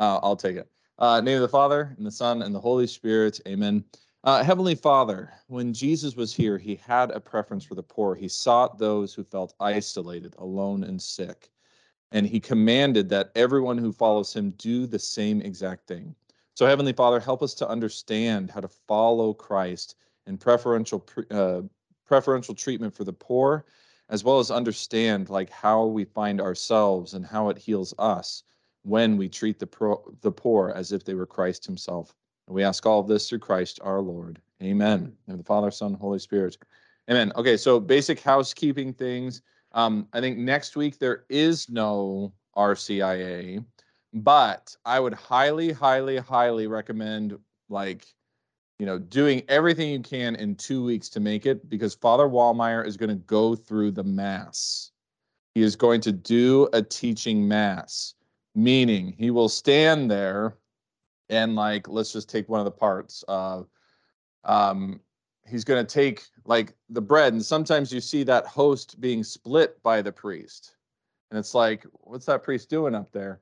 Uh, I'll take it. Uh, name of the Father and the Son and the Holy Spirit. Amen. Uh, Heavenly Father, when Jesus was here, he had a preference for the poor. He sought those who felt isolated, alone, and sick. And he commanded that everyone who follows him do the same exact thing. So, Heavenly Father, help us to understand how to follow Christ in preferential uh, preferential treatment for the poor, as well as understand like how we find ourselves and how it heals us when we treat the pro- the poor as if they were Christ Himself. And we ask all of this through Christ our Lord. Amen. And the Father, Son, Holy Spirit. Amen. Okay, so basic housekeeping things. Um, I think next week there is no RCIA. But I would highly, highly, highly recommend like, you know, doing everything you can in two weeks to make it because Father Wallmeyer is going to go through the mass. He is going to do a teaching mass, meaning he will stand there and like, let's just take one of the parts. Uh, um, he's going to take like the bread, and sometimes you see that host being split by the priest, and it's like, what's that priest doing up there?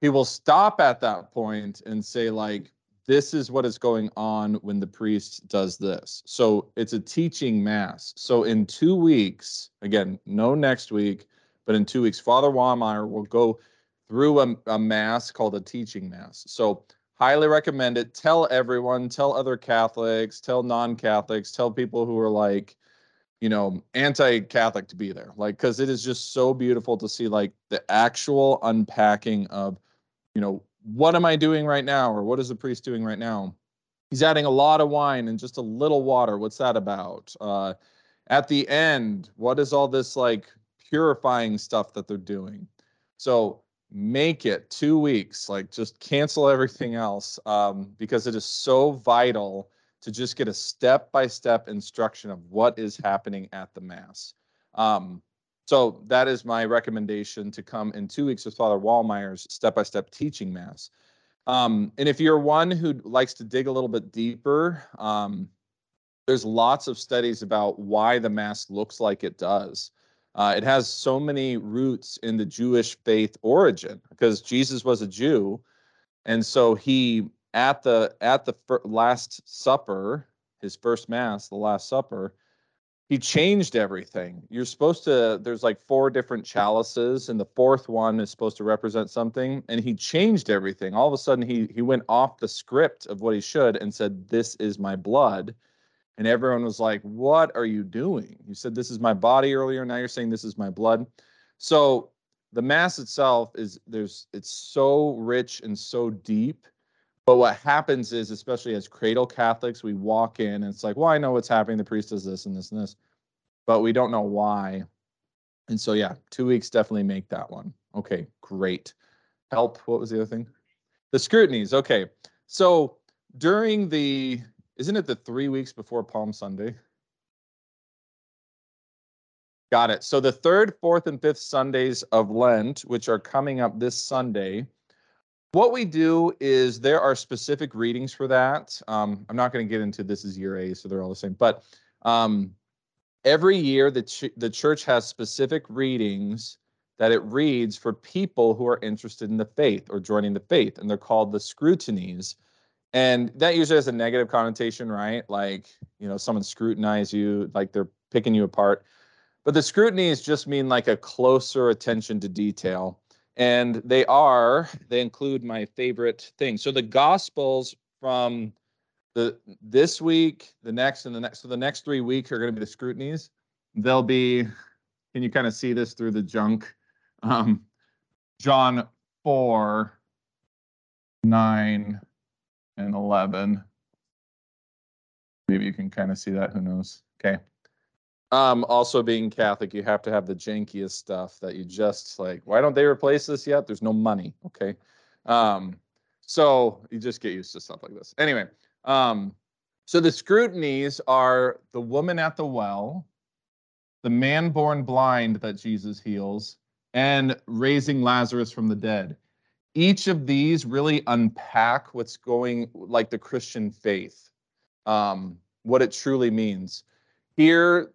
he will stop at that point and say like this is what is going on when the priest does this so it's a teaching mass so in two weeks again no next week but in two weeks father Wallmeyer will go through a, a mass called a teaching mass so highly recommend it tell everyone tell other catholics tell non-catholics tell people who are like you know anti-catholic to be there like because it is just so beautiful to see like the actual unpacking of you know, what am I doing right now? Or what is the priest doing right now? He's adding a lot of wine and just a little water. What's that about? Uh, at the end, what is all this like purifying stuff that they're doing? So make it two weeks, like just cancel everything else um, because it is so vital to just get a step by step instruction of what is happening at the Mass. Um, so that is my recommendation to come in two weeks with Father Wallmeyer's step-by-step teaching mass. Um, and if you're one who likes to dig a little bit deeper, um, there's lots of studies about why the mass looks like it does. Uh, it has so many roots in the Jewish faith origin because Jesus was a Jew, and so he at the at the last supper, his first mass, the Last Supper, he changed everything. You're supposed to, there's like four different chalices, and the fourth one is supposed to represent something. And he changed everything. All of a sudden, he he went off the script of what he should and said, This is my blood. And everyone was like, What are you doing? You said this is my body earlier. Now you're saying this is my blood. So the mass itself is there's it's so rich and so deep but what happens is, especially as cradle Catholics, we walk in and it's like, well, I know what's happening. The priest does this and this and this, but we don't know why. And so, yeah, two weeks definitely make that one. Okay, great. Help. What was the other thing? The scrutinies. Okay. So during the, isn't it the three weeks before Palm Sunday? Got it. So the third, fourth, and fifth Sundays of Lent, which are coming up this Sunday, what we do is there are specific readings for that. Um, I'm not going to get into this is year A, so they're all the same. But um, every year, the ch- the church has specific readings that it reads for people who are interested in the faith or joining the faith, and they're called the scrutinies. And that usually has a negative connotation, right? Like you know, someone scrutinize you, like they're picking you apart. But the scrutinies just mean like a closer attention to detail and they are they include my favorite thing. so the gospels from the this week the next and the next so the next three weeks are going to be the scrutinies they'll be can you kind of see this through the junk um john 4 9 and 11 maybe you can kind of see that who knows okay um, also being Catholic, you have to have the jankiest stuff that you just like, why don't they replace this yet? There's no money. Okay. Um, so you just get used to stuff like this. Anyway, um, so the scrutinies are the woman at the well, the man born blind that Jesus heals, and raising Lazarus from the dead. Each of these really unpack what's going like the Christian faith, um, what it truly means. Here,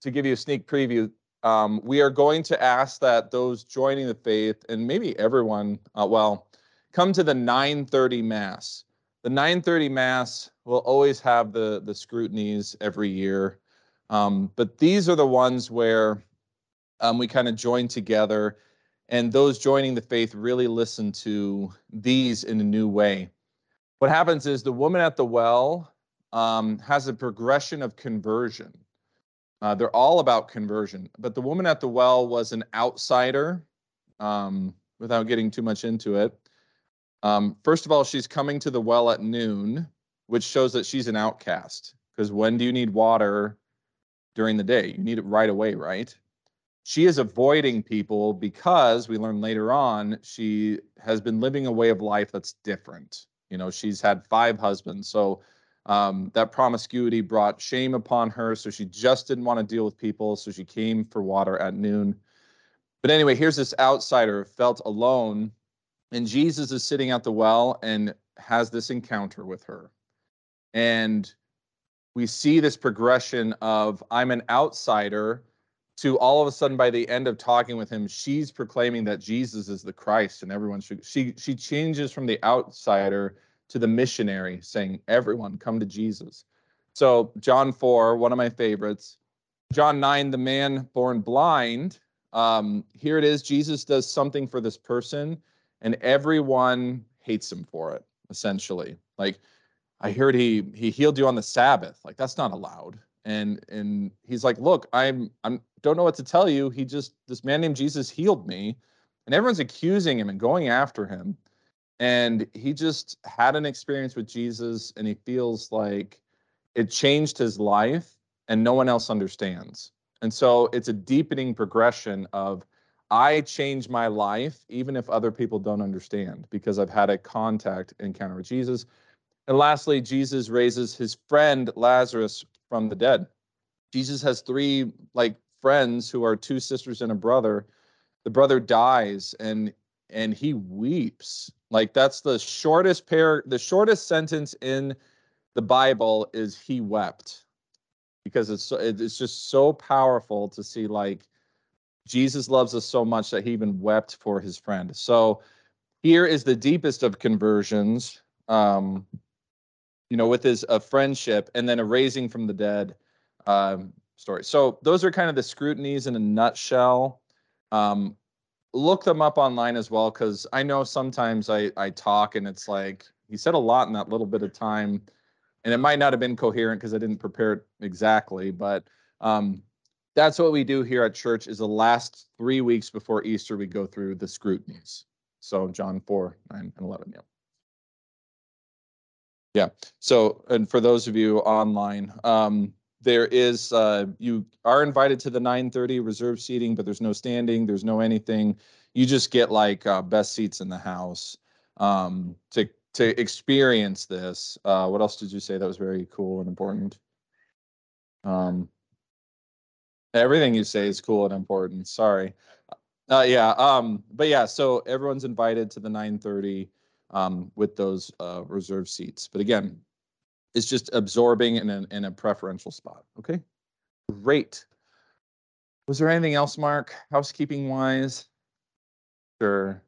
to give you a sneak preview, um, we are going to ask that those joining the faith and maybe everyone, uh, well, come to the 9:30 mass. The 9:30 mass will always have the the scrutinies every year, um, but these are the ones where um, we kind of join together, and those joining the faith really listen to these in a new way. What happens is the woman at the well um, has a progression of conversion. Uh, they're all about conversion, but the woman at the well was an outsider. Um, without getting too much into it, um, first of all, she's coming to the well at noon, which shows that she's an outcast. Because when do you need water during the day? You need it right away, right? She is avoiding people because we learn later on she has been living a way of life that's different. You know, she's had five husbands. So um, that promiscuity brought shame upon her. So she just didn't want to deal with people. So she came for water at noon. But anyway, here's this outsider felt alone and Jesus is sitting at the well and has this encounter with her. And we see this progression of I'm an outsider to all of a sudden by the end of talking with him she's proclaiming that Jesus is the Christ and everyone should she she changes from the outsider to the missionary saying everyone come to Jesus. So John 4 one of my favorites. John 9 the man born blind um here it is Jesus does something for this person and everyone hates him for it essentially like i heard he he healed you on the sabbath like that's not allowed and and he's like look i'm i'm don't know what to tell you he just this man named jesus healed me and everyone's accusing him and going after him and he just had an experience with jesus and he feels like it changed his life and no one else understands and so it's a deepening progression of I change my life even if other people don't understand because I've had a contact encounter with Jesus. And lastly, Jesus raises his friend Lazarus from the dead. Jesus has three like friends who are two sisters and a brother. The brother dies and and he weeps. Like that's the shortest pair the shortest sentence in the Bible is he wept. Because it's it's just so powerful to see like Jesus loves us so much that he even wept for his friend. So here is the deepest of conversions, um, you know, with his a friendship and then a raising from the dead um, story. So those are kind of the scrutinies in a nutshell. Um, look them up online as well because I know sometimes I I talk and it's like he said a lot in that little bit of time, and it might not have been coherent because I didn't prepare it exactly, but um, that's what we do here at church is the last three weeks before Easter, we go through the scrutinies. So John 4, 9, and 11. Yeah. Yeah. So, and for those of you online, um, there is uh, you are invited to the 9:30 reserve seating, but there's no standing, there's no anything. You just get like uh, best seats in the house um, to to experience this. Uh, what else did you say that was very cool and important? Um, Everything you say is cool and important. Sorry. Uh, yeah. Um, but yeah, so everyone's invited to the 9:30 um, with those uh, reserve seats. But again, it's just absorbing in a, in a preferential spot. Okay. Great. Was there anything else, Mark? Housekeeping wise? Sure.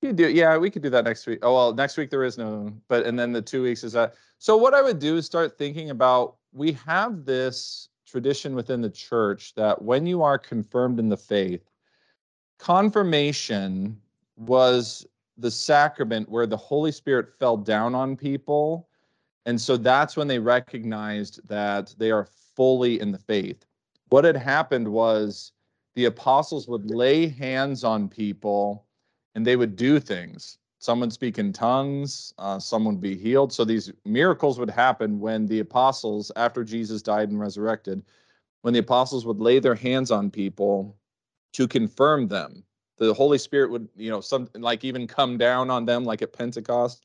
You do, yeah. We could do that next week. Oh well, next week there is no, but and then the two weeks is that. So what I would do is start thinking about. We have this tradition within the church that when you are confirmed in the faith, confirmation was the sacrament where the Holy Spirit fell down on people. And so that's when they recognized that they are fully in the faith. What had happened was the apostles would lay hands on people and they would do things. Some would speak in tongues, uh, some would be healed. So these miracles would happen when the apostles, after Jesus died and resurrected, when the apostles would lay their hands on people to confirm them. The Holy Spirit would, you know, something like even come down on them like at Pentecost.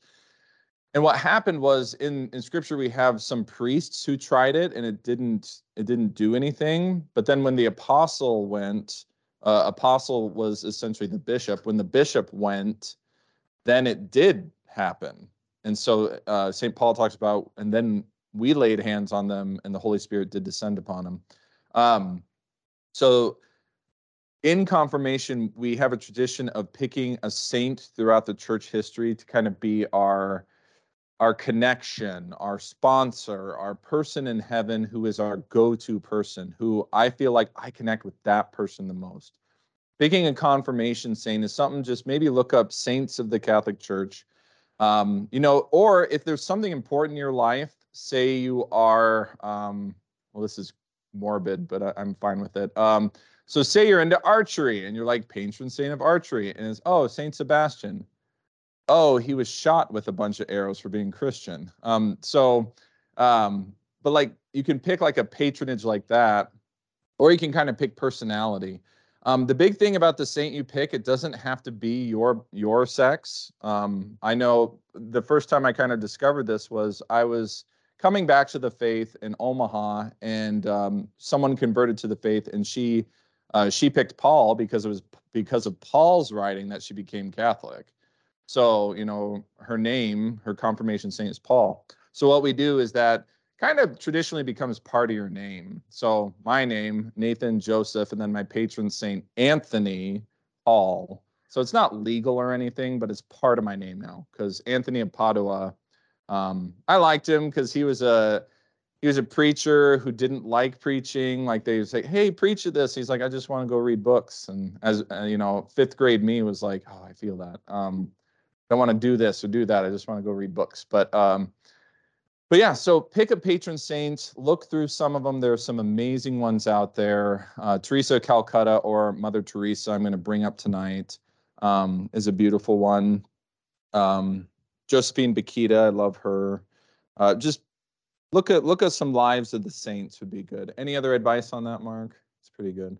And what happened was in in scripture we have some priests who tried it and it didn't it didn't do anything. But then when the apostle went, uh, apostle was essentially the bishop. When the bishop went, then it did happen. And so uh, St. Paul talks about, and then we laid hands on them, and the Holy Spirit did descend upon them. Um, so in confirmation, we have a tradition of picking a saint throughout the church history to kind of be our our connection, our sponsor, our person in heaven who is our go-to person, who I feel like I connect with that person the most. Picking a confirmation saint is something just maybe look up saints of the Catholic Church. Um, you know, or if there's something important in your life, say you are, um, well, this is morbid, but I, am fine with it. Um, so say you're into archery and you're like patron saint of archery, and it's oh Saint Sebastian. Oh, he was shot with a bunch of arrows for being Christian. Um, so, um, but like you can pick like a patronage like that, or you can kind of pick personality. Um, the big thing about the saint you pick, it doesn't have to be your your sex. Um, I know the first time I kind of discovered this was I was coming back to the faith in Omaha, and um, someone converted to the faith, and she uh, she picked Paul because it was because of Paul's writing that she became Catholic. So, you know, her name, her confirmation saint is Paul. So, what we do is that kind of traditionally becomes part of your name. So, my name, Nathan Joseph, and then my patron saint, Anthony Paul. So, it's not legal or anything, but it's part of my name now because Anthony of Padua, um, I liked him because he was a he was a preacher who didn't like preaching. Like they would say, "Hey, preach at this." He's like, "I just want to go read books." And as uh, you know, fifth grade me was like, "Oh, I feel that. Um, I don't want to do this or do that. I just want to go read books." But um, but yeah, so pick a patron saint. Look through some of them. There are some amazing ones out there. Uh, Teresa Calcutta or Mother Teresa, I'm going to bring up tonight, um, is a beautiful one. Um, Josephine Bakhita, I love her. Uh, just Look at look at some lives of the saints would be good. Any other advice on that, Mark? It's pretty good.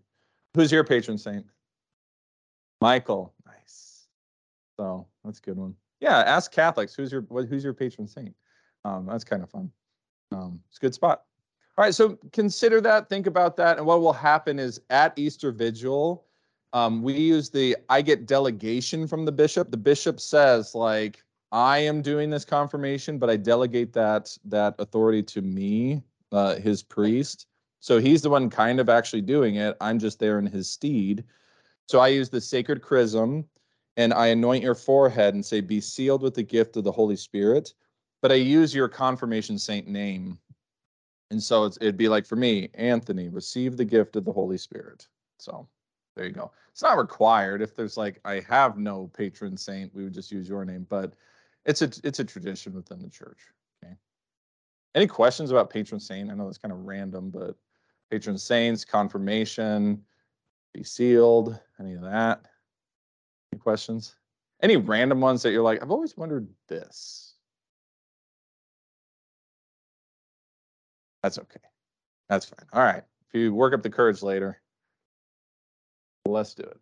Who's your patron saint? Michael. Nice. So that's a good one. Yeah, ask Catholics who's your who's your patron saint. Um, that's kind of fun. Um, it's a good spot. All right, so consider that, think about that, and what will happen is at Easter Vigil, um, we use the I get delegation from the bishop. The bishop says like I am doing this confirmation, but I delegate that that authority to me, uh, his priest. So he's the one kind of actually doing it. I'm just there in his steed. So I use the sacred chrism and I anoint your forehead and say, Be sealed with the gift of the Holy Spirit. But I use your confirmation saint name. And so it'd be like for me, Anthony, receive the gift of the Holy Spirit. So there you go. It's not required. If there's like, I have no patron saint, we would just use your name. But it's a it's a tradition within the church. Okay. Any questions about patron saint? I know it's kind of random, but patron saints, confirmation, be sealed, any of that? Any questions? Any random ones that you're like, I've always wondered this. That's okay. That's fine. All right. If you work up the courage later, let's do it.